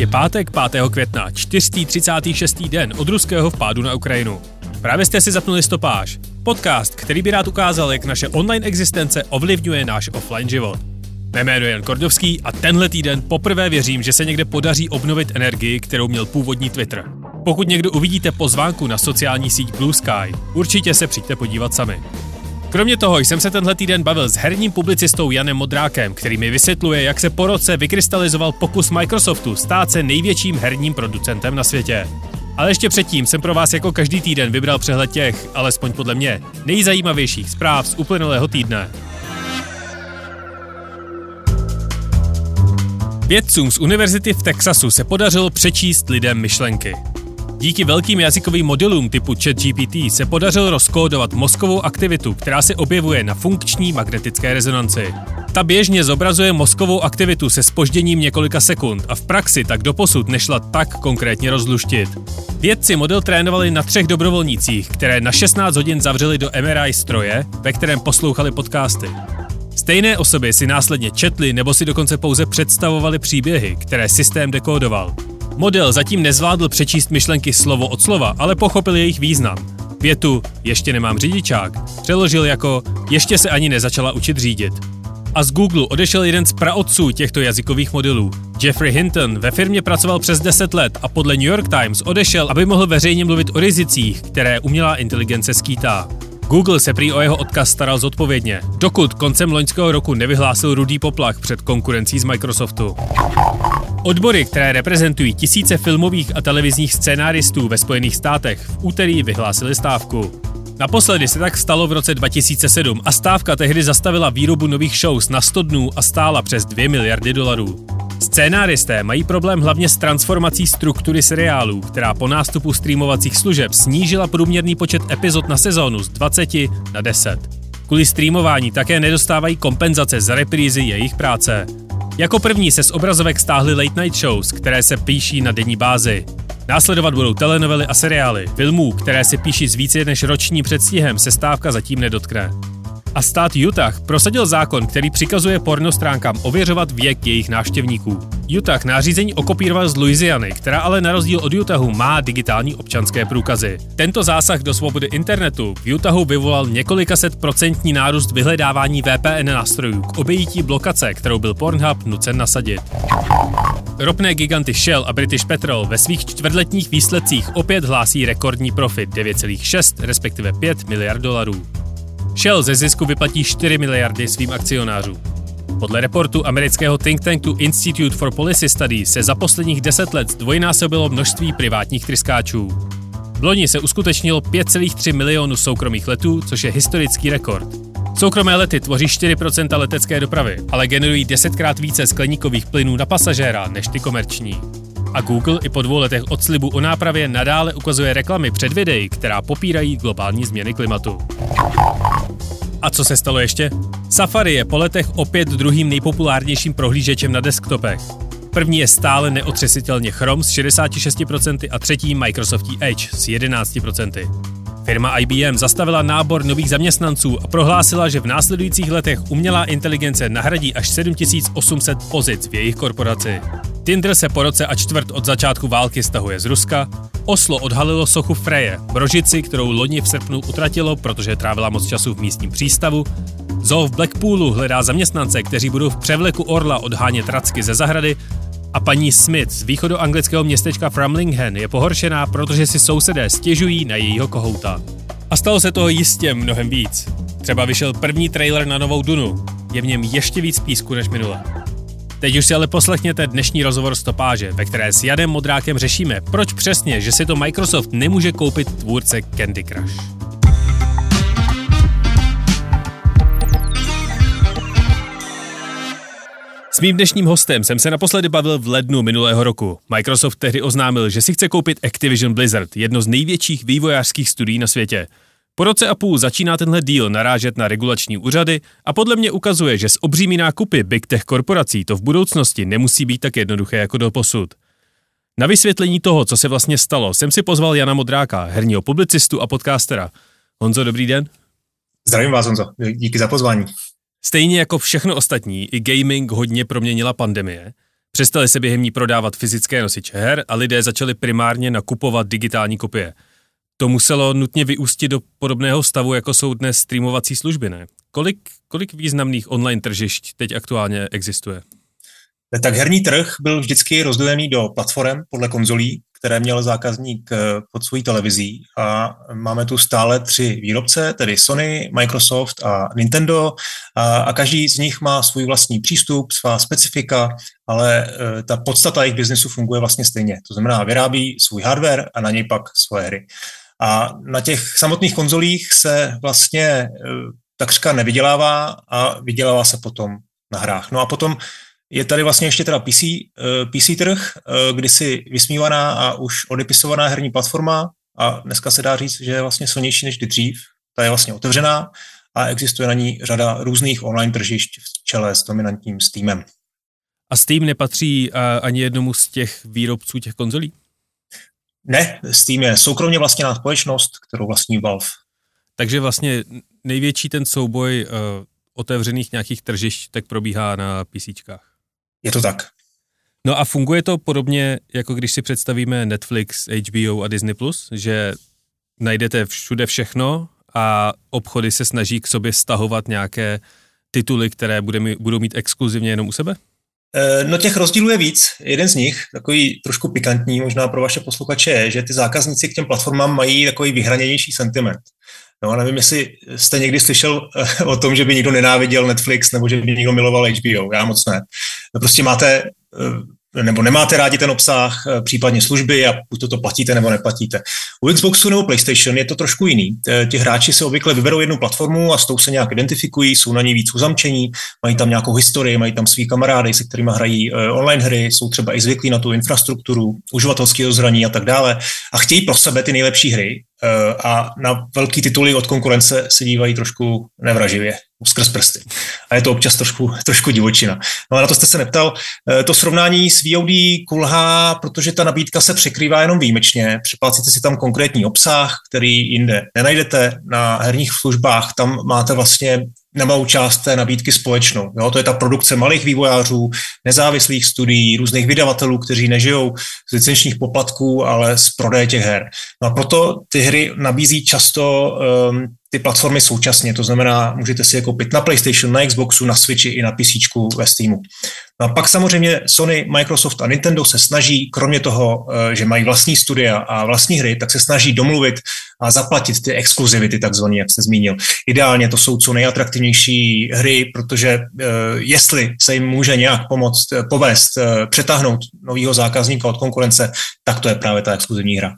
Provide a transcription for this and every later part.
Je pátek 5. května, 436. den od ruského vpádu na Ukrajinu. Právě jste si zapnuli stopáž. Podcast, který by rád ukázal, jak naše online existence ovlivňuje náš offline život. Mé jméno je Jan Kordovský a tenhle týden poprvé věřím, že se někde podaří obnovit energii, kterou měl původní Twitter. Pokud někdo uvidíte pozvánku na sociální síť Blue Sky, určitě se přijďte podívat sami. Kromě toho jsem se tenhle týden bavil s herním publicistou Janem Modrákem, který mi vysvětluje, jak se po roce vykrystalizoval pokus Microsoftu stát se největším herním producentem na světě. Ale ještě předtím jsem pro vás jako každý týden vybral přehled těch, alespoň podle mě, nejzajímavějších zpráv z uplynulého týdne. Vědcům z univerzity v Texasu se podařilo přečíst lidem myšlenky. Díky velkým jazykovým modelům typu ChatGPT se podařilo rozkódovat mozkovou aktivitu, která se objevuje na funkční magnetické rezonanci. Ta běžně zobrazuje mozkovou aktivitu se spožděním několika sekund a v praxi tak doposud nešla tak konkrétně rozluštit. Vědci model trénovali na třech dobrovolnících, které na 16 hodin zavřeli do MRI stroje, ve kterém poslouchali podcasty. Stejné osoby si následně četly nebo si dokonce pouze představovali příběhy, které systém dekódoval. Model zatím nezvládl přečíst myšlenky slovo od slova, ale pochopil jejich význam. Větu ještě nemám řidičák přeložil jako ještě se ani nezačala učit řídit. A z Google odešel jeden z praotců těchto jazykových modelů. Jeffrey Hinton ve firmě pracoval přes 10 let a podle New York Times odešel, aby mohl veřejně mluvit o rizicích, které umělá inteligence skýtá. Google se prý o jeho odkaz staral zodpovědně, dokud koncem loňského roku nevyhlásil rudý poplach před konkurencí z Microsoftu. Odbory, které reprezentují tisíce filmových a televizních scénáristů ve Spojených státech, v úterý vyhlásili stávku. Naposledy se tak stalo v roce 2007 a stávka tehdy zastavila výrobu nových shows na 100 dnů a stála přes 2 miliardy dolarů. Scénáristé mají problém hlavně s transformací struktury seriálů, která po nástupu streamovacích služeb snížila průměrný počet epizod na sezónu z 20 na 10. Kvůli streamování také nedostávají kompenzace za reprízy jejich práce. Jako první se z obrazovek stáhly late night shows, které se píší na denní bázi. Následovat budou telenovely a seriály. Filmů, které se píší s více než ročním předstihem, se stávka zatím nedotkne. A stát Utah prosadil zákon, který přikazuje pornostránkám ověřovat věk jejich návštěvníků. Utah nářízení okopíroval z Louisiany, která ale na rozdíl od Utahu má digitální občanské průkazy. Tento zásah do svobody internetu v Utahu vyvolal několika set procentní nárůst vyhledávání VPN nástrojů k obejítí blokace, kterou byl Pornhub nucen nasadit. Ropné giganty Shell a British Petrol ve svých čtvrtletních výsledcích opět hlásí rekordní profit 9,6 respektive 5 miliard dolarů. Shell ze zisku vyplatí 4 miliardy svým akcionářům. Podle reportu amerického think tanku Institute for Policy Studies se za posledních 10 let zdvojnásobilo množství privátních tryskáčů. V loni se uskutečnilo 5,3 milionů soukromých letů, což je historický rekord. Soukromé lety tvoří 4% letecké dopravy, ale generují desetkrát více skleníkových plynů na pasažéra než ty komerční. A Google i po dvou letech od slibu o nápravě nadále ukazuje reklamy před videí, která popírají globální změny klimatu. A co se stalo ještě? Safari je po letech opět druhým nejpopulárnějším prohlížečem na desktopech. První je stále neotřesitelně Chrome s 66% a třetí Microsoft Edge s 11%. Firma IBM zastavila nábor nových zaměstnanců a prohlásila, že v následujících letech umělá inteligence nahradí až 7800 pozic v jejich korporaci. Tinder se po roce a čtvrt od začátku války stahuje z Ruska, Oslo odhalilo sochu Freje, brožici, kterou loni v srpnu utratilo, protože trávila moc času v místním přístavu, Zoo v Blackpoolu hledá zaměstnance, kteří budou v převleku orla odhánět racky ze zahrady a paní Smith z východu anglického městečka Framlingham je pohoršená, protože si sousedé stěžují na jejího kohouta. A stalo se toho jistě mnohem víc. Třeba vyšel první trailer na novou Dunu. Je v něm ještě víc písku než minule. Teď už si ale poslechněte dnešní rozhovor stopáže, ve které s Jadem Modrákem řešíme, proč přesně, že si to Microsoft nemůže koupit tvůrce Candy Crush. S mým dnešním hostem jsem se naposledy bavil v lednu minulého roku. Microsoft tehdy oznámil, že si chce koupit Activision Blizzard, jedno z největších vývojářských studií na světě. Po roce a půl začíná tenhle díl narážet na regulační úřady a podle mě ukazuje, že s obřími nákupy big tech korporací to v budoucnosti nemusí být tak jednoduché jako do posud. Na vysvětlení toho, co se vlastně stalo, jsem si pozval Jana Modráka, herního publicistu a podcastera. Honzo, dobrý den. Zdravím vás, Honzo. Díky za pozvání. Stejně jako všechno ostatní, i gaming hodně proměnila pandemie. Přestali se během ní prodávat fyzické nosiče her a lidé začali primárně nakupovat digitální kopie. To muselo nutně vyústit do podobného stavu, jako jsou dnes streamovací služby, ne? Kolik, kolik významných online tržišť teď aktuálně existuje? Tak herní trh byl vždycky rozdělený do platform podle konzolí, které měl zákazník eh, pod svojí televizí a máme tu stále tři výrobce, tedy Sony, Microsoft a Nintendo a, a každý z nich má svůj vlastní přístup, svá specifika, ale e, ta podstata jejich biznesu funguje vlastně stejně. To znamená, vyrábí svůj hardware a na něj pak svoje hry. A na těch samotných konzolích se vlastně e, takřka nevydělává a vydělává se potom na hrách. No a potom je tady vlastně ještě teda PC, eh, PC trh, eh, kdysi vysmívaná a už odepisovaná herní platforma a dneska se dá říct, že je vlastně silnější než kdy dřív. Ta je vlastně otevřená a existuje na ní řada různých online tržišť v čele s dominantním Steamem. A Steam nepatří uh, ani jednomu z těch výrobců těch konzolí? Ne, Steam je soukromně vlastněná společnost, kterou vlastní Valve. Takže vlastně největší ten souboj uh, otevřených nějakých tržišť tak probíhá na PCčkách. Je to tak. No a funguje to podobně, jako když si představíme Netflix, HBO a Disney+, že najdete všude všechno a obchody se snaží k sobě stahovat nějaké tituly, které budou mít exkluzivně jenom u sebe? Eh, no těch rozdílů je víc. Jeden z nich, takový trošku pikantní možná pro vaše posluchače, je, že ty zákazníci k těm platformám mají takový vyhraněnější sentiment. No, nevím, jestli jste někdy slyšel eh, o tom, že by někdo nenáviděl Netflix nebo že by někdo miloval HBO. Já moc ne. Prostě máte eh, nebo nemáte rádi ten obsah, eh, případně služby a buď to, to platíte nebo neplatíte. U Xboxu nebo PlayStation je to trošku jiný. Ti hráči se obvykle vyberou jednu platformu a s tou se nějak identifikují, jsou na ní víc uzamčení, mají tam nějakou historii, mají tam svý kamarády, se kterými hrají online hry, jsou třeba i zvyklí na tu infrastrukturu, uživatelské rozhraní a tak dále a chtějí pro sebe ty nejlepší hry Eh, a na velký tituly od konkurence se dívají trošku nevraživě, skrz prsty. A je to občas trošku, trošku divočina. No a na to jste se neptal. Eh, to srovnání s VOD kulhá, protože ta nabídka se překrývá jenom výjimečně. Připlácíte si tam konkrétní obsah, který jinde nenajdete. Na herních službách tam máte vlastně nemalou část té nabídky společnou. Jo? To je ta produkce malých vývojářů, nezávislých studií, různých vydavatelů, kteří nežijou z licenčních poplatků, ale z prodeje těch her. No a proto ty hry nabízí často um, ty platformy současně, to znamená, můžete si je koupit na PlayStation, na Xboxu, na Switchi i na PC ve Steamu. No a pak samozřejmě Sony, Microsoft a Nintendo se snaží, kromě toho, eh, že mají vlastní studia a vlastní hry, tak se snaží domluvit a zaplatit ty exkluzivity, takzvané, jak jste zmínil. Ideálně to jsou co nejatraktivnější hry, protože eh, jestli se jim může nějak pomoct, eh, povést, přetáhnout nového zákazníka od konkurence, tak to je právě ta exkluzivní hra.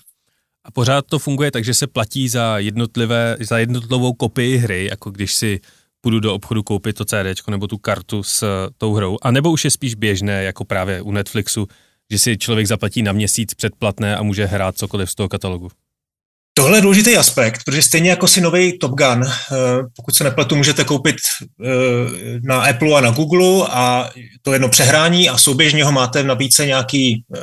A pořád to funguje tak, že se platí za, jednotlivé, za jednotlivou kopii hry, jako když si půjdu do obchodu koupit to CD nebo tu kartu s uh, tou hrou. A nebo už je spíš běžné, jako právě u Netflixu, že si člověk zaplatí na měsíc předplatné a může hrát cokoliv z toho katalogu. Tohle je důležitý aspekt, protože stejně jako si nový Top Gun, eh, pokud se nepletu, můžete koupit eh, na Apple a na Google a to jedno přehrání a souběžně ho máte v nabídce nějaký eh,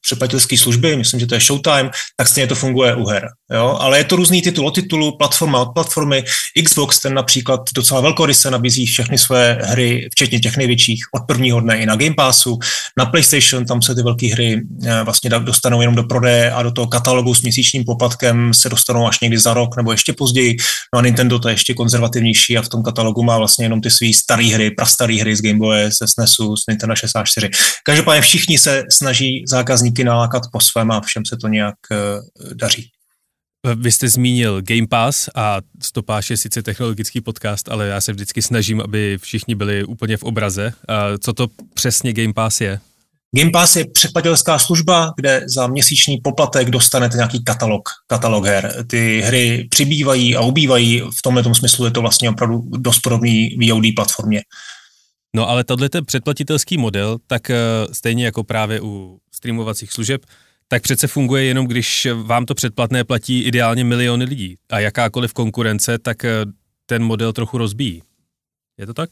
přeplatitelský služby, myslím, že to je Showtime, tak stejně to funguje u her. Jo? Ale je to různý titul od titulu, platforma od platformy. Xbox ten například docela velkoryse nabízí všechny své hry, včetně těch největších, od prvního dne i na Game Passu. Na PlayStation tam se ty velké hry vlastně dostanou jenom do prodeje a do toho katalogu s měsíčním poplatkem se dostanou až někdy za rok nebo ještě později. No a Nintendo to je ještě konzervativnější a v tom katalogu má vlastně jenom ty své staré hry, prastaré hry z Game Boy, se SNESu, z Nintendo 64. Každopádně všichni se snaží zákazníky nalákat po svém a všem se to nějak uh, daří. Vy jste zmínil Game Pass a Stopáš je sice technologický podcast, ale já se vždycky snažím, aby všichni byli úplně v obraze. Co to přesně Game Pass je? Game Pass je překladatelská služba, kde za měsíční poplatek dostanete nějaký katalog, katalog her. Ty hry přibývají a ubývají, v tomhle tom smyslu je to vlastně opravdu dost podobný VOD platformě. No ale tohle ten předplatitelský model, tak stejně jako právě u streamovacích služeb, tak přece funguje jenom, když vám to předplatné platí ideálně miliony lidí. A jakákoliv konkurence, tak ten model trochu rozbíjí. Je to tak?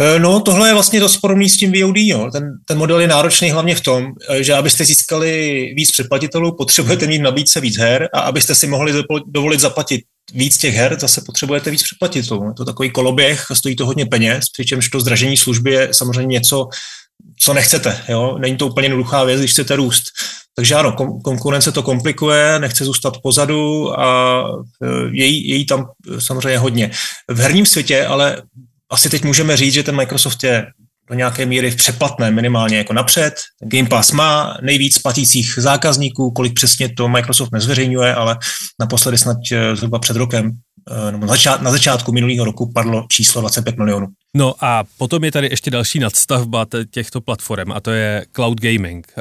E, no, tohle je vlastně dost podobný s tím VOD. Jo. Ten, ten model je náročný hlavně v tom, e, že abyste získali víc předplatitelů, potřebujete mít nabídce víc her a abyste si mohli dovolit zaplatit víc těch her, zase potřebujete víc předplatitelů. Je to takový koloběh, stojí to hodně peněz, přičemž to zdražení služby je samozřejmě něco, co nechcete. Jo? Není to úplně jednoduchá věc, když chcete růst. Takže ano, konkurence to komplikuje, nechce zůstat pozadu a e, její, její tam samozřejmě hodně. V herním světě ale asi teď můžeme říct, že ten Microsoft je do nějaké míry v přeplatné minimálně jako napřed. Game Pass má nejvíc platících zákazníků, kolik přesně to Microsoft nezveřejňuje, ale naposledy snad e, zhruba před rokem e, nebo na, začát, na začátku minulého roku padlo číslo 25 milionů. No a potom je tady ještě další nadstavba těchto platform a to je cloud gaming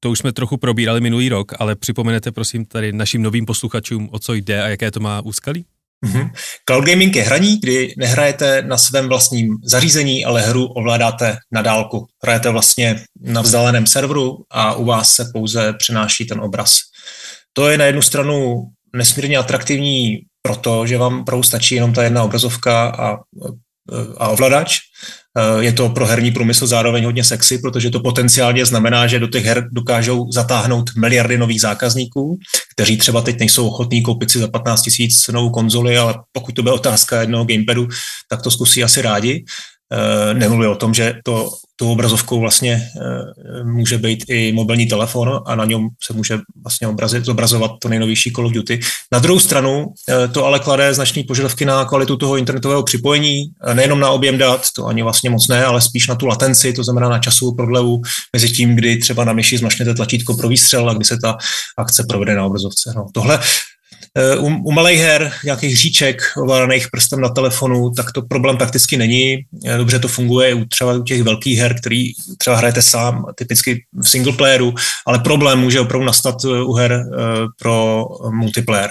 to už jsme trochu probírali minulý rok, ale připomenete prosím tady našim novým posluchačům, o co jde a jaké to má úskalí? Mm-hmm. Cloud gaming je hraní, kdy nehrajete na svém vlastním zařízení, ale hru ovládáte na dálku. Hrajete vlastně na vzdáleném serveru a u vás se pouze přenáší ten obraz. To je na jednu stranu nesmírně atraktivní proto, že vám pro stačí jenom ta jedna obrazovka a, a ovladač, Eh, je to pro herní průmysl zároveň hodně sexy, protože to potenciálně znamená, že do těch her dokážou zatáhnout miliardy nových zákazníků, kteří třeba teď nejsou ochotní koupit si za 15 tisíc novou konzoli, ale pokud to bude otázka jednoho gamepadu, tak to zkusí asi rádi. Eh, nemluví o tom, že to tou obrazovkou vlastně eh, může být i mobilní telefon a na něm se může vlastně obrazit, zobrazovat to nejnovější Call of Duty. Na druhou stranu eh, to ale klade značné požadavky na kvalitu toho internetového připojení, nejenom na objem dat, to ani vlastně moc ne, ale spíš na tu latenci, to znamená na časovou prodlevu mezi tím, kdy třeba na myši zmašnete tlačítko pro výstřel a kdy se ta akce provede na obrazovce. No, tohle u, u malých her, nějakých hříček ovládaných prstem na telefonu, tak to problém prakticky není. Eh, dobře to funguje u třeba u těch velkých her, který třeba hrajete sám, typicky v single playeru, ale problém může opravdu nastat eh, u her pro multiplayer.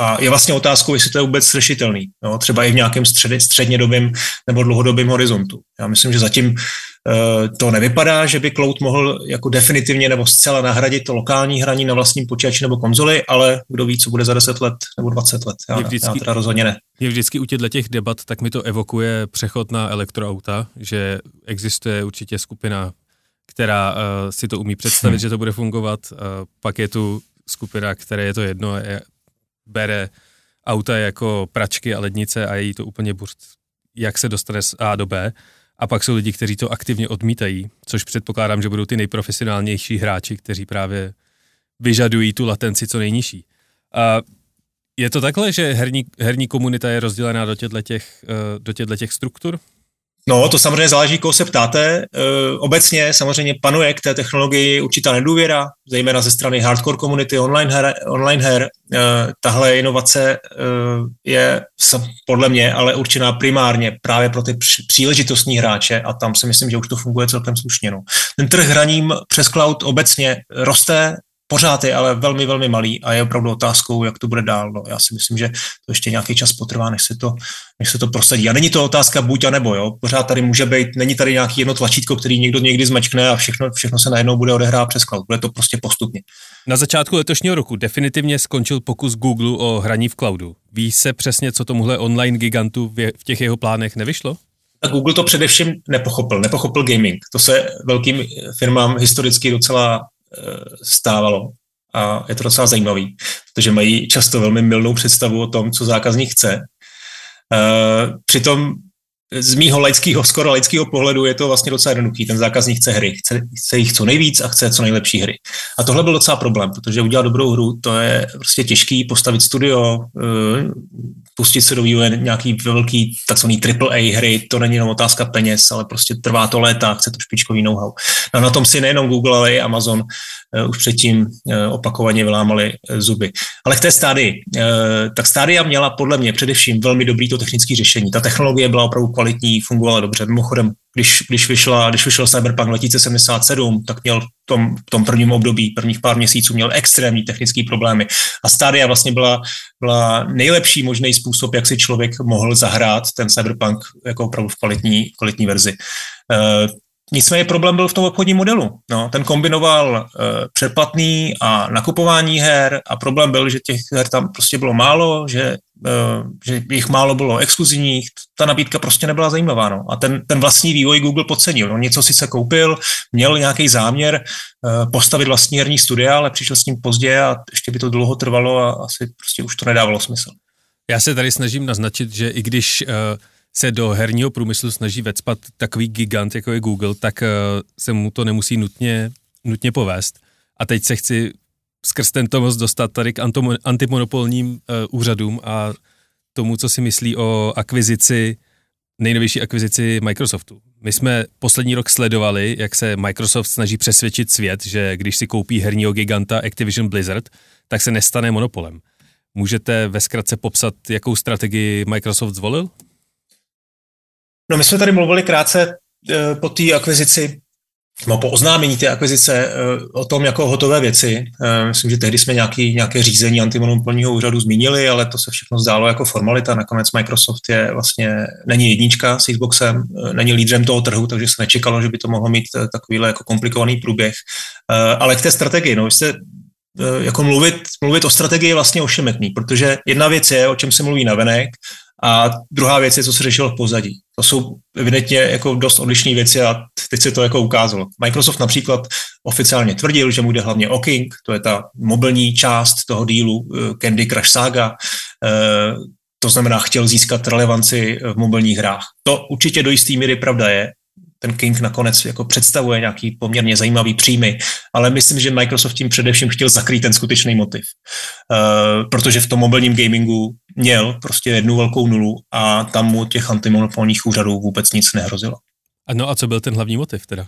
A je vlastně otázkou, jestli to je vůbec řešitelný, no, třeba i v nějakém střed, střednědobém nebo dlouhodobém horizontu. Já myslím, že zatím Eh, to nevypadá, že by cloud mohl jako definitivně nebo zcela nahradit to lokální hraní na vlastním počítači nebo konzoli, ale kdo ví, co bude za 10 let nebo 20 let. Já, vždycky, já teda rozhodně ne. Je vždycky u těchto těch debat, tak mi to evokuje přechod na elektroauta, že existuje určitě skupina, která uh, si to umí představit, hmm. že to bude fungovat. Uh, pak je tu skupina, které je to jedno, je, bere auta jako pračky a lednice a je jí to úplně burst, jak se dostane z A do B. A pak jsou lidi, kteří to aktivně odmítají, což předpokládám, že budou ty nejprofesionálnější hráči, kteří právě vyžadují tu latenci co nejnižší. A je to takhle, že herní, herní komunita je rozdělená do těchto těch, eh, do těch struktur? No, to samozřejmě záleží, koho se ptáte. E, obecně samozřejmě panuje k té technologii určitá nedůvěra, zejména ze strany hardcore komunity online her. Online her. E, tahle inovace e, je podle mě ale určená primárně právě pro ty příležitostní hráče a tam si myslím, že už to funguje celkem slušně. No. Ten trh hraním přes cloud obecně roste, pořád je ale velmi, velmi malý a je opravdu otázkou, jak to bude dál. No, já si myslím, že to ještě nějaký čas potrvá, než se to, než se to prosadí. A není to otázka buď a nebo, jo. Pořád tady může být, není tady nějaký jedno tlačítko, který někdo někdy zmačkne a všechno, všechno se najednou bude odehrát přes cloud. Bude to prostě postupně. Na začátku letošního roku definitivně skončil pokus Google o hraní v cloudu. Ví se přesně, co tomuhle online gigantu v těch jeho plánech nevyšlo? A Google to především nepochopil. Nepochopil gaming. To se velkým firmám historicky docela stávalo. A je to docela zajímavý, protože mají často velmi milnou představu o tom, co zákazník chce. E, přitom z mýho laického, skoro laického pohledu je to vlastně docela jednoduchý. Ten zákazník chce hry, chce, chce jich co nejvíc a chce co nejlepší hry. A tohle byl docela problém, protože udělat dobrou hru, to je prostě těžký, postavit studio, e, pustit se do vývoje nějaký velký takzvaný AAA hry, to není jenom otázka peněz, ale prostě trvá to léta, chce to špičkový know-how. No na tom si nejenom Google, ale i Amazon už předtím opakovaně vylámali zuby. Ale k té stádii. Tak stádia měla podle mě především velmi dobrý to technické řešení. Ta technologie byla opravdu kvalitní, fungovala dobře. Mimochodem, když, když, vyšla, když vyšel Cyberpunk 2077, tak měl v tom, v tom prvním období, prvních pár měsíců, měl extrémní technické problémy. A Stadia vlastně byla, byla nejlepší možný způsob, jak si člověk mohl zahrát ten Cyberpunk jako opravdu v kvalitní, kvalitní verzi. Uh, Nicméně problém byl v tom obchodním modelu. No, ten kombinoval uh, předplatný a nakupování her a problém byl, že těch her tam prostě bylo málo, že Eh, že jich málo bylo exkluzivních, ta nabídka prostě nebyla zajímavá. No. A ten, ten vlastní vývoj Google podcenil. On něco si se koupil, měl nějaký záměr uh, postavit vlastní herní studia, ale přišel s tím pozdě a ještě by to dlouho trvalo a asi prostě už to nedávalo smysl. Já se tady snažím naznačit, že i když uh, se do herního průmyslu snaží vecpat takový gigant, jako je Google, tak uh, se mu to nemusí nutně, nutně povést. A teď se chci skrz tento most dostat tady k antimonopolním uh, úřadům a tomu, co si myslí o akvizici, nejnovější akvizici Microsoftu. My jsme poslední rok sledovali, jak se Microsoft snaží přesvědčit svět, že když si koupí herního giganta Activision Blizzard, tak se nestane monopolem. Můžete ve zkratce popsat, jakou strategii Microsoft zvolil? No my jsme tady mluvili krátce eh, po té akvizici no, po oznámení té akvizice eh, o tom jako hotové věci. Eh, myslím, že tehdy jsme nějaký, nějaké řízení antimonopolního úřadu zmínili, ale to se všechno zdálo jako formalita. Nakonec Microsoft je vlastně, není jednička s Xboxem, není lídrem toho trhu, takže se nečekalo, že by to mohlo mít takovýhle jako komplikovaný průběh. Ale k té strategii, no, jste jako mluvit, mluvit o strategii je vlastně ošemetný, protože jedna věc je, o čem se mluví na venek, a druhá věc je, co se řešilo v pozadí. To jsou evidentně jako dost odlišné věci a teď se to jako ukázalo. Microsoft například oficiálně tvrdil, že mu jde hlavně o King, to je ta mobilní část toho dílu eh, Candy Crush Saga, eh, to znamená, chtěl získat relevanci v mobilních hrách. To určitě do jisté míry pravda je, ten King nakonec jako představuje nějaký poměrně zajímavý příjmy, ale myslím, že Microsoft tím především chtěl zakrýt ten skutečný motiv. Uh, protože v tom mobilním gamingu měl prostě jednu velkou nulu a tam mu těch antimonopolních úřadů vůbec nic nehrozilo. A no a co byl ten hlavní motiv teda?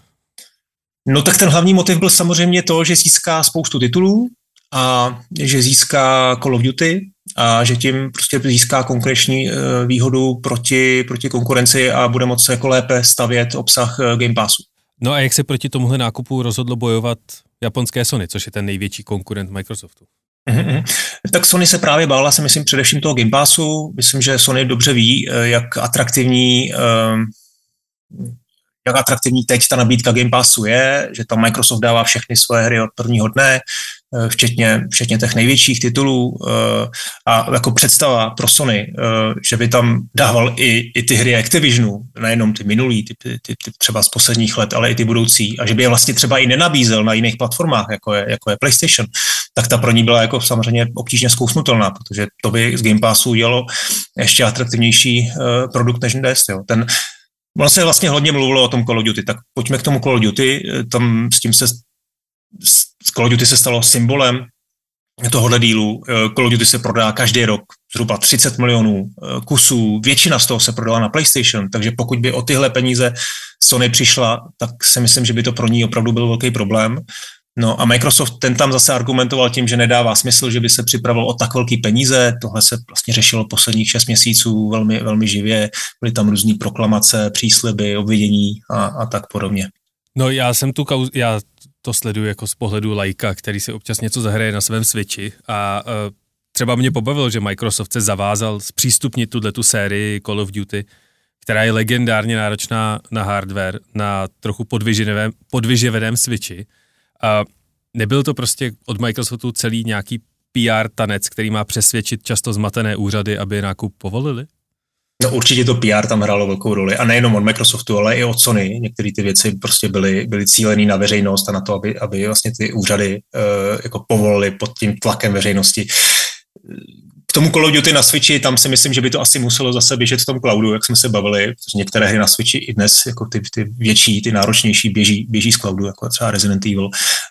No tak ten hlavní motiv byl samozřejmě to, že získá spoustu titulů a že získá Call of Duty, a že tím prostě získá konkurenční eh, výhodu proti, proti konkurenci a bude moci jako lépe stavět obsah eh, Game Passu. No a jak se proti tomuhle nákupu rozhodlo bojovat japonské Sony, což je ten největší konkurent Microsoftu? Mm-hmm. Tak Sony se právě bála, si myslím, především toho Game Passu. Myslím, že Sony dobře ví, eh, jak atraktivní jak atraktivní teď ta nabídka Game Passu je, že tam Microsoft dává všechny svoje hry od prvního dne, včetně, včetně těch největších titulů eh, a jako představa pro Sony, eh, že by tam dával i, i ty hry Activisionu, nejenom ty minulý, ty, ty, ty, ty třeba z posledních let, ale i ty budoucí a že by je vlastně třeba i nenabízel na jiných platformách, jako je, jako je PlayStation, tak ta pro ní byla jako samozřejmě obtížně zkousnutelná, protože to by z Game Passu jelo ještě atraktivnější produkt než dnes. Jo. Ten, Ono se vlastně hodně mluvilo o tom Call of Duty, tak pojďme k tomu Call of Duty, tam s tím se Call of Duty se stalo symbolem tohohle dílu. Eh, Call of Duty se prodá každý rok zhruba 30 milionů eh, kusů, většina z toho se prodala na PlayStation, takže pokud by o tyhle peníze Sony přišla, tak si myslím, že by to pro ní opravdu byl velký problém. No a Microsoft ten tam zase argumentoval tím, že nedává smysl, že by se připravil o tak velký peníze. Tohle se vlastně řešilo posledních šest měsíců velmi, velmi živě. Byly tam různé proklamace, přísliby, obvidění a, a tak podobně. No já jsem tu kauz, já to sleduju jako z pohledu lajka, který si občas něco zahraje na svém Switchi a uh, třeba mě pobavilo, že Microsoft se zavázal zpřístupnit tuhle tu sérii Call of Duty, která je legendárně náročná na hardware, na trochu podvyživeném Switchi. A nebyl to prostě od Microsoftu celý nějaký PR tanec, který má přesvědčit často zmatené úřady, aby nákup povolili? No určitě to PR tam hrálo velkou roli a nejenom od Microsoftu, ale i od Sony. Některé ty věci prostě byly, byly cílené na veřejnost a na to, aby, aby vlastně ty úřady uh, jako povolily pod tím tlakem veřejnosti k tomu Call of Duty na Switchi, tam si myslím, že by to asi muselo zase běžet v tom cloudu, jak jsme se bavili, protože některé hry na Switchi i dnes, jako ty, ty větší, ty náročnější, běží, běží z cloudu, jako třeba Resident Evil.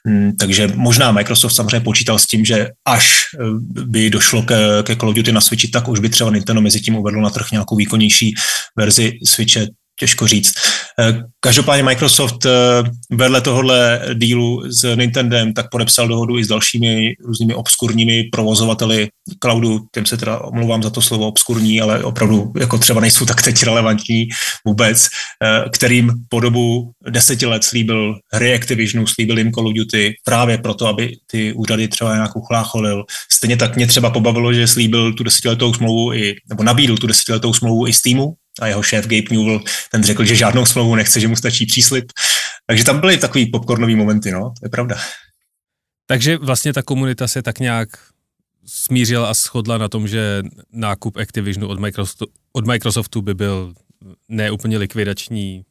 Mm, takže možná Microsoft samozřejmě počítal s tím, že až eh, by došlo ke, ke Call of Duty na Switchi, tak už by třeba Nintendo mezi tím uvedlo na trh nějakou výkonnější verzi Switche těžko říct. Eh, každopádně Microsoft eh, vedle tohohle dílu s Nintendem tak podepsal dohodu i s dalšími různými obskurními provozovateli cloudu, těm se teda omlouvám za to slovo obskurní, ale opravdu jako třeba nejsou tak teď relevantní vůbec, eh, kterým po dobu deseti let slíbil hry Activisionu, slíbil jim Call of Duty právě proto, aby ty úřady třeba nějak uchlácholil. Stejně tak mě třeba pobavilo, že slíbil tu desetiletou smlouvu i, nebo nabídl tu desetiletou smlouvu i Steamu, a jeho šéf Gabe Newell, ten řekl, že žádnou smlouvu nechce, že mu stačí příslip. Takže tam byly takový popcornový momenty, no, to je pravda. Takže vlastně ta komunita se tak nějak smířila a shodla na tom, že nákup Activisionu od Microsoftu, od Microsoftu by byl neúplně likvidační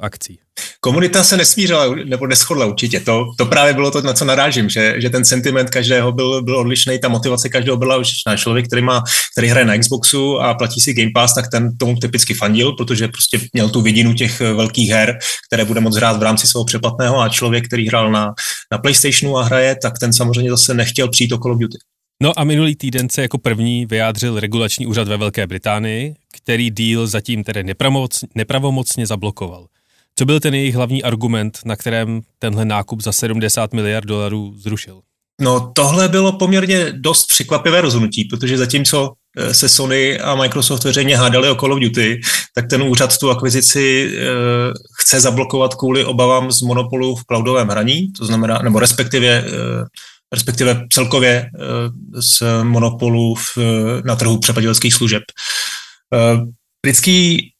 akcí. Komunita se nesmířila nebo neschodla určitě. To, to právě bylo to, na co narážím, že, že ten sentiment každého byl, byl odlišný, ta motivace každého byla odlišná. Člověk, který, má, který hraje na Xboxu a platí si Game Pass, tak ten tomu typicky fandil, protože prostě měl tu vidinu těch velkých her, které bude moct hrát v rámci svého přeplatného a člověk, který hrál na, na PlayStationu a hraje, tak ten samozřejmě zase nechtěl přijít o Call of Duty. No a minulý týden se jako první vyjádřil regulační úřad ve Velké Británii, který díl zatím tedy nepravomocně zablokoval. Co byl ten jejich hlavní argument, na kterém tenhle nákup za 70 miliard dolarů zrušil? No tohle bylo poměrně dost překvapivé rozhodnutí, protože zatímco eh, se Sony a Microsoft veřejně hádali o Call of Duty, tak ten úřad tu akvizici e, chce zablokovat kvůli obavám z monopolu v cloudovém hraní, to znamená, nebo respektive, e, respektive celkově e, z monopolu v, na trhu přepadilských služeb. E, britský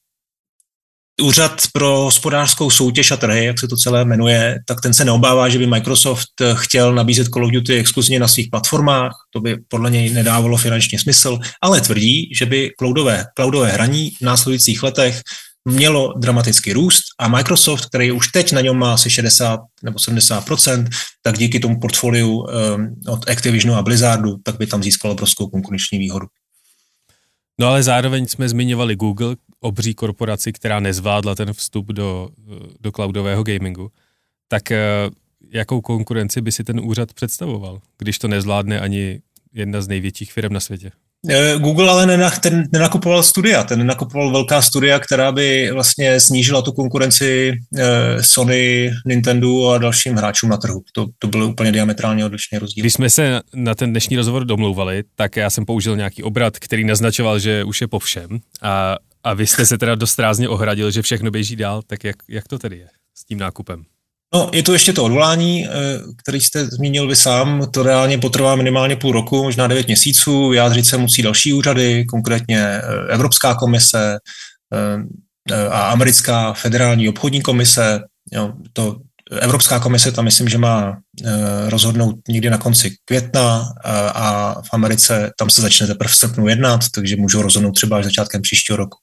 Úřad pro hospodářskou soutěž a trhy, jak se to celé jmenuje, tak ten se neobává, že by Microsoft chtěl nabízet Call of Duty exkluzivně na svých platformách, to by podle něj nedávalo finančně smysl, ale tvrdí, že by cloudové, cloudové hraní v následujících letech mělo dramaticky růst a Microsoft, který už teď na něm má asi 60 nebo 70% tak díky tomu portfoliu um, od Activisionu a Blizzardu, tak by tam získalo obrovskou konkurenční výhodu. No ale zároveň jsme zmiňovali Google, obří korporaci, která nezvládla ten vstup do, do cloudového gamingu. Tak eh, jakou konkurenci by si ten úřad představoval, když to nezvládne ani jedna z největších firm na světě? Eh, Google ale nenakupoval studia, ten nakupoval velká studia, která by vlastně snížila tu konkurenci eh, Sony, Nintendo a dalším hráčům na trhu. To, to byl úplně diametrálně odlišný rozdíl. Když jsme se na ten dnešní rozhovor domlouvali, tak já jsem použil nějaký obrat, který naznačoval, že už je po všem a, a vy jste se teda dost rázně ohradil, že všechno běží dál, tak jak, jak to tedy je s tím nákupem? No, je to ještě to odvolání, eh, který jste zmínil vy sám. To reálně potrvá minimálně půl roku, možná devět měsíců. Vyjádřit se musí další úřady, konkrétně eh, Evropská komise eh, a Americká federální obchodní komise. Jo, to Evropská komise tam myslím, že má rozhodnout někdy na konci května a v Americe tam se začne teprve v srpnu jednat, takže můžou rozhodnout třeba až začátkem příštího roku.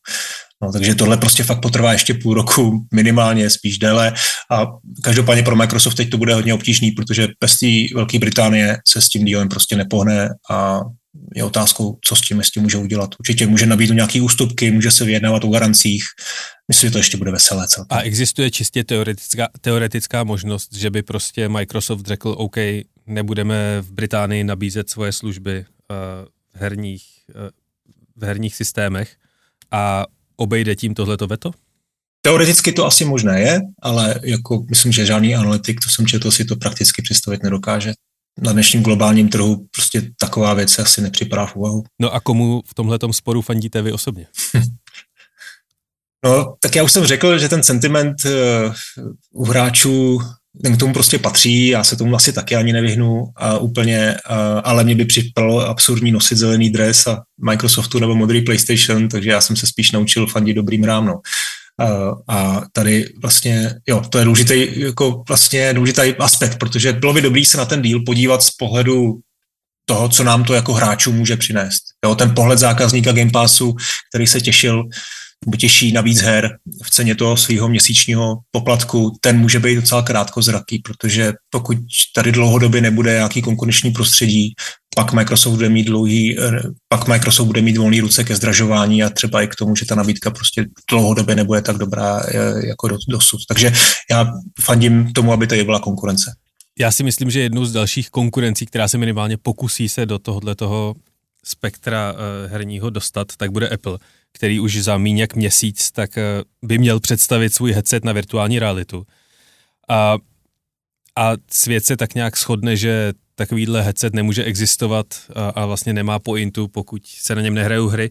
No, takže tohle prostě fakt potrvá ještě půl roku, minimálně spíš déle a každopádně pro Microsoft teď to bude hodně obtížný, protože té Velké Británie se s tím dílem prostě nepohne a je otázkou, co s tím, s tím může udělat. Určitě může nabídnout nějaké ústupky, může se vyjednávat o garancích. Myslím, že to ještě bude veselé celkem. A existuje čistě teoretická, teoretická možnost, že by prostě Microsoft řekl, OK, nebudeme v Británii nabízet svoje služby uh, v, herních, uh, v herních systémech a obejde tím tohleto veto? Teoreticky to asi možné je, ale jako myslím, že žádný analytik, to jsem četl, si to prakticky představit nedokáže. Na dnešním globálním trhu prostě taková věc se asi nepřipadá v úvahu. No a komu v tomhle sporu fandíte vy osobně? no, tak já už jsem řekl, že ten sentiment uh, u hráčů ten k tomu prostě patří, já se tomu asi taky ani nevyhnu a úplně, a, ale mě by připadalo absurdní nosit zelený dres a Microsoftu nebo modrý PlayStation, takže já jsem se spíš naučil fandit dobrým rámno. A, a tady vlastně, jo, to je důležitý, jako vlastně důležitý aspekt, protože bylo by dobrý se na ten díl podívat z pohledu toho, co nám to jako hráčů může přinést. Jo, ten pohled zákazníka Game Passu, který se těšil nebo těší na víc her v ceně toho svého měsíčního poplatku, ten může být docela krátkozraký, protože pokud tady dlouhodobě nebude nějaký konkurenční prostředí, pak Microsoft bude mít dlouhý, eh, pak Microsoft bude mít volný ruce ke zdražování a třeba i k tomu, že ta nabídka prostě dlouhodobě nebude tak dobrá eh, jako dosud. Takže já fandím tomu, aby tady byla konkurence. Já si myslím, že jednou z dalších konkurencí, která se minimálně pokusí se do tohohle toho spektra uh, herního dostat, tak bude Apple. Který už za míň jak měsíc, tak eh, by měl představit svůj headset na virtuální realitu. A, a svět se tak nějak shodne, že takovýhle headset nemůže existovat a, a vlastně nemá pointu, pokud se na něm nehrajou hry.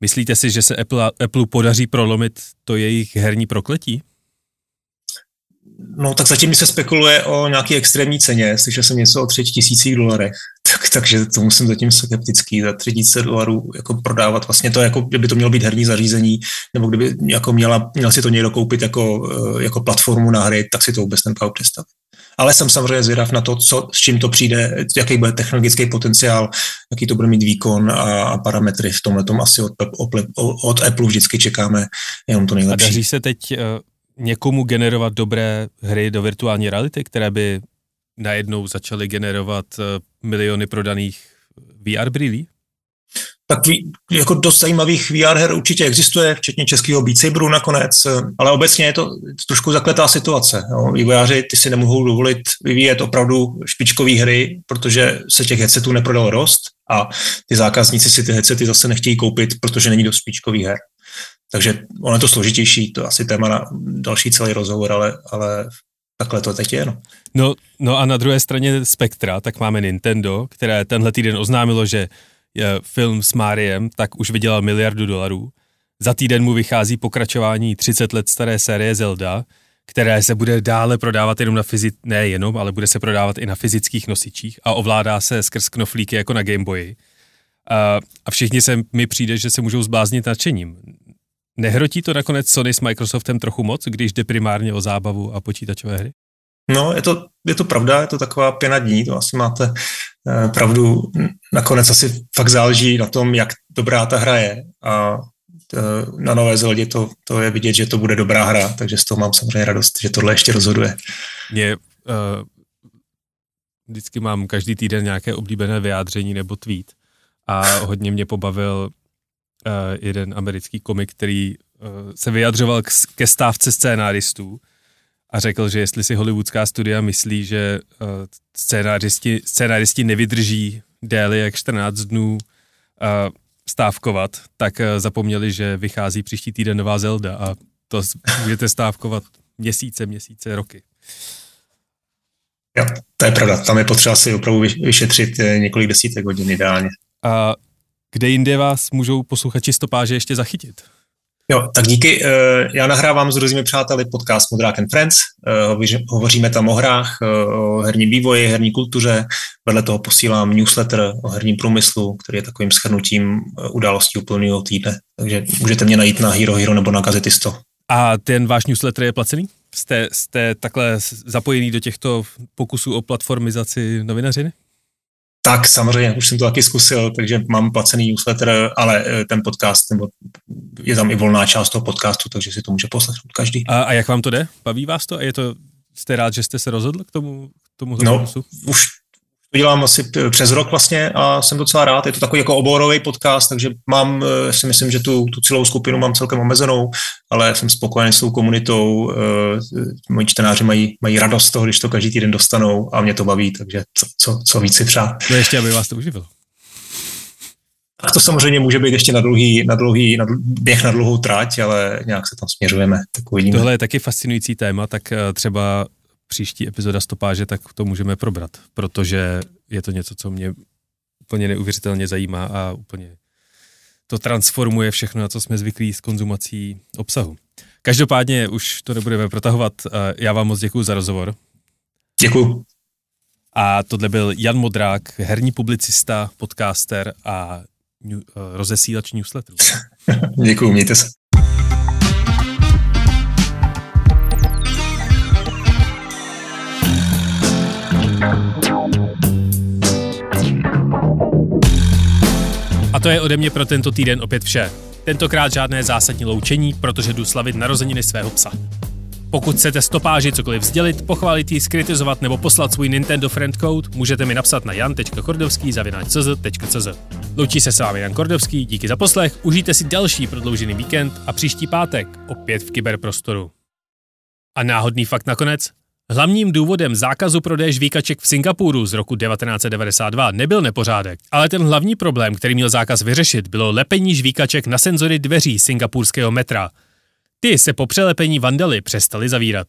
Myslíte si, že se Apple, Apple podaří prolomit to jejich herní prokletí? No tak zatím se spekuluje o nějaké extrémní ceně, slyšel jsem něco o třetí tisících dolarech, tak, takže to musím zatím skeptický, za tři tisíce dolarů jako prodávat vlastně to, jako kdyby to mělo být herní zařízení, nebo kdyby jako měla, měl si to někdo koupit jako, eh, jako platformu na hry, tak si to vůbec nedokážu představit. Ale jsem samozřejmě zvědav na to, co, s čím to přijde, jaký bude technologický potenciál, jaký to bude mít výkon a, a parametry v tomhle tom asi od, od, od Apple vždycky čekáme jenom to nejlepší. A daří se teď uh někomu generovat dobré hry do virtuální reality, které by najednou začaly generovat eh, miliony prodaných VR brýlí? Tak jako dost zajímavých VR her určitě existuje, včetně českého Beat Saberu nakonec, eh, ale obecně je to trošku zakletá situace. Jo. Vývojáři ty si nemohou dovolit vyvíjet opravdu špičkové hry, protože se těch headsetů neprodalo dost a ty zákazníci si ty headsety zase nechtějí koupit, protože není dost špičkových her. Takže ono je to složitější, to asi téma na další celý rozhovor, ale, ale takhle to teď je. No. No, no a na druhé straně spektra, tak máme Nintendo, které tenhle týden oznámilo, že film s Máriem tak už vydělal miliardu dolarů. Za týden mu vychází pokračování 30 let staré série Zelda, které se bude dále prodávat jenom na fyzi- ne jenom, ale bude se prodávat i na fyzických nosičích a ovládá se skrz knoflíky jako na Game Boyi. A, a všichni se mi přijde, že se můžou zbláznit nadšením. Nehrotí to nakonec Sony s Microsoftem trochu moc, když jde primárně o zábavu a počítačové hry? No, je to, je to pravda, je to taková pěna dní, to asi máte eh, pravdu. Nakonec asi fakt záleží na tom, jak dobrá ta hra je a eh, na Nové Zeldě to, to je vidět, že to bude dobrá hra, takže z toho mám samozřejmě radost, že tohle ještě rozhoduje. Mě, uh, vždycky mám každý týden nějaké oblíbené vyjádření nebo tweet a hodně mě pobavil jeden americký komik, který uh, se vyjadřoval k, ke stávce scénáristů a řekl, že jestli si hollywoodská studia myslí, že uh, scénáristi, scénáristi nevydrží déle jak 14 dnů stávkovat, tak zapomněli, že vychází příští týden nová Zelda a to můžete stávkovat měsíce, měsíce, roky. Jo, to je pravda. Tam je potřeba si opravdu vyšetřit několik desítek hodin ideálně. A kde jinde vás můžou posluchači stopáže ještě zachytit? Jo, tak díky. Eh, já nahrávám s různými přáteli podcast Modrák and Friends. Eh, hovoříme tam o hrách, eh, o herním vývoji, herní kultuře. Vedle toho posílám newsletter o herním průmyslu, který je takovým schrnutím událostí úplného týdne. Takže můžete mě najít na Hero Hero nebo na Gazetisto. A ten váš newsletter je placený? Jste, jste takhle zapojený do těchto pokusů o platformizaci novinařiny? Tak samozřejmě, už jsem to taky zkusil, takže mám placený newsletter, ale eh, ten podcast, nebo je tam i volná část toho podcastu, takže si to může poslechnout každý. A, a jak vám to jde? Baví vás to? A je to, jste rád, že jste se rozhodl k tomu, k tomu no, už to dělám asi přes rok vlastně a jsem docela rád. Je to takový jako oborový podcast, takže mám, eh, si myslím, že tu, tu celou skupinu mám celkem omezenou, ale jsem spokojený s tou komunitou. Eh, moji čtenáři mají, mají radost z toho, když to každý týden dostanou a mě to baví, takže co, co, co víc si přát. No ještě, aby vás to uživilo. Tak to samozřejmě může být ještě na dlouhý, na dlouhý na běh na dlouhou trať, ale nějak se tam směřujeme. Tak uvidíme. Tohle je taky fascinující téma, tak eh, třeba příští epizoda stopáže, tak to můžeme probrat, protože je to něco, co mě úplně neuvěřitelně zajímá a úplně to transformuje všechno, na co jsme zvyklí s konzumací obsahu. Každopádně už to nebudeme protahovat. Já vám moc děkuji za rozhovor. Děkuji. A tohle byl Jan Modrák, herní publicista, podcaster a rozesílač newsletterů. děkuji, mějte se. A to je ode mě pro tento týden opět vše. Tentokrát žádné zásadní loučení, protože jdu slavit narozeniny svého psa. Pokud chcete stopáži cokoliv sdělit, pochválit ji, skritizovat nebo poslat svůj Nintendo Friend Code, můžete mi napsat na jan.kordovský.cz. Loučí se s vámi Jan Kordovský, díky za poslech, užijte si další prodloužený víkend a příští pátek opět v kyberprostoru. A náhodný fakt nakonec, Hlavním důvodem zákazu prodeje žvíkaček v Singapuru z roku 1992 nebyl nepořádek, ale ten hlavní problém, který měl zákaz vyřešit, bylo lepení žvíkaček na senzory dveří singapurského metra. Ty se po přelepení vandaly přestaly zavírat.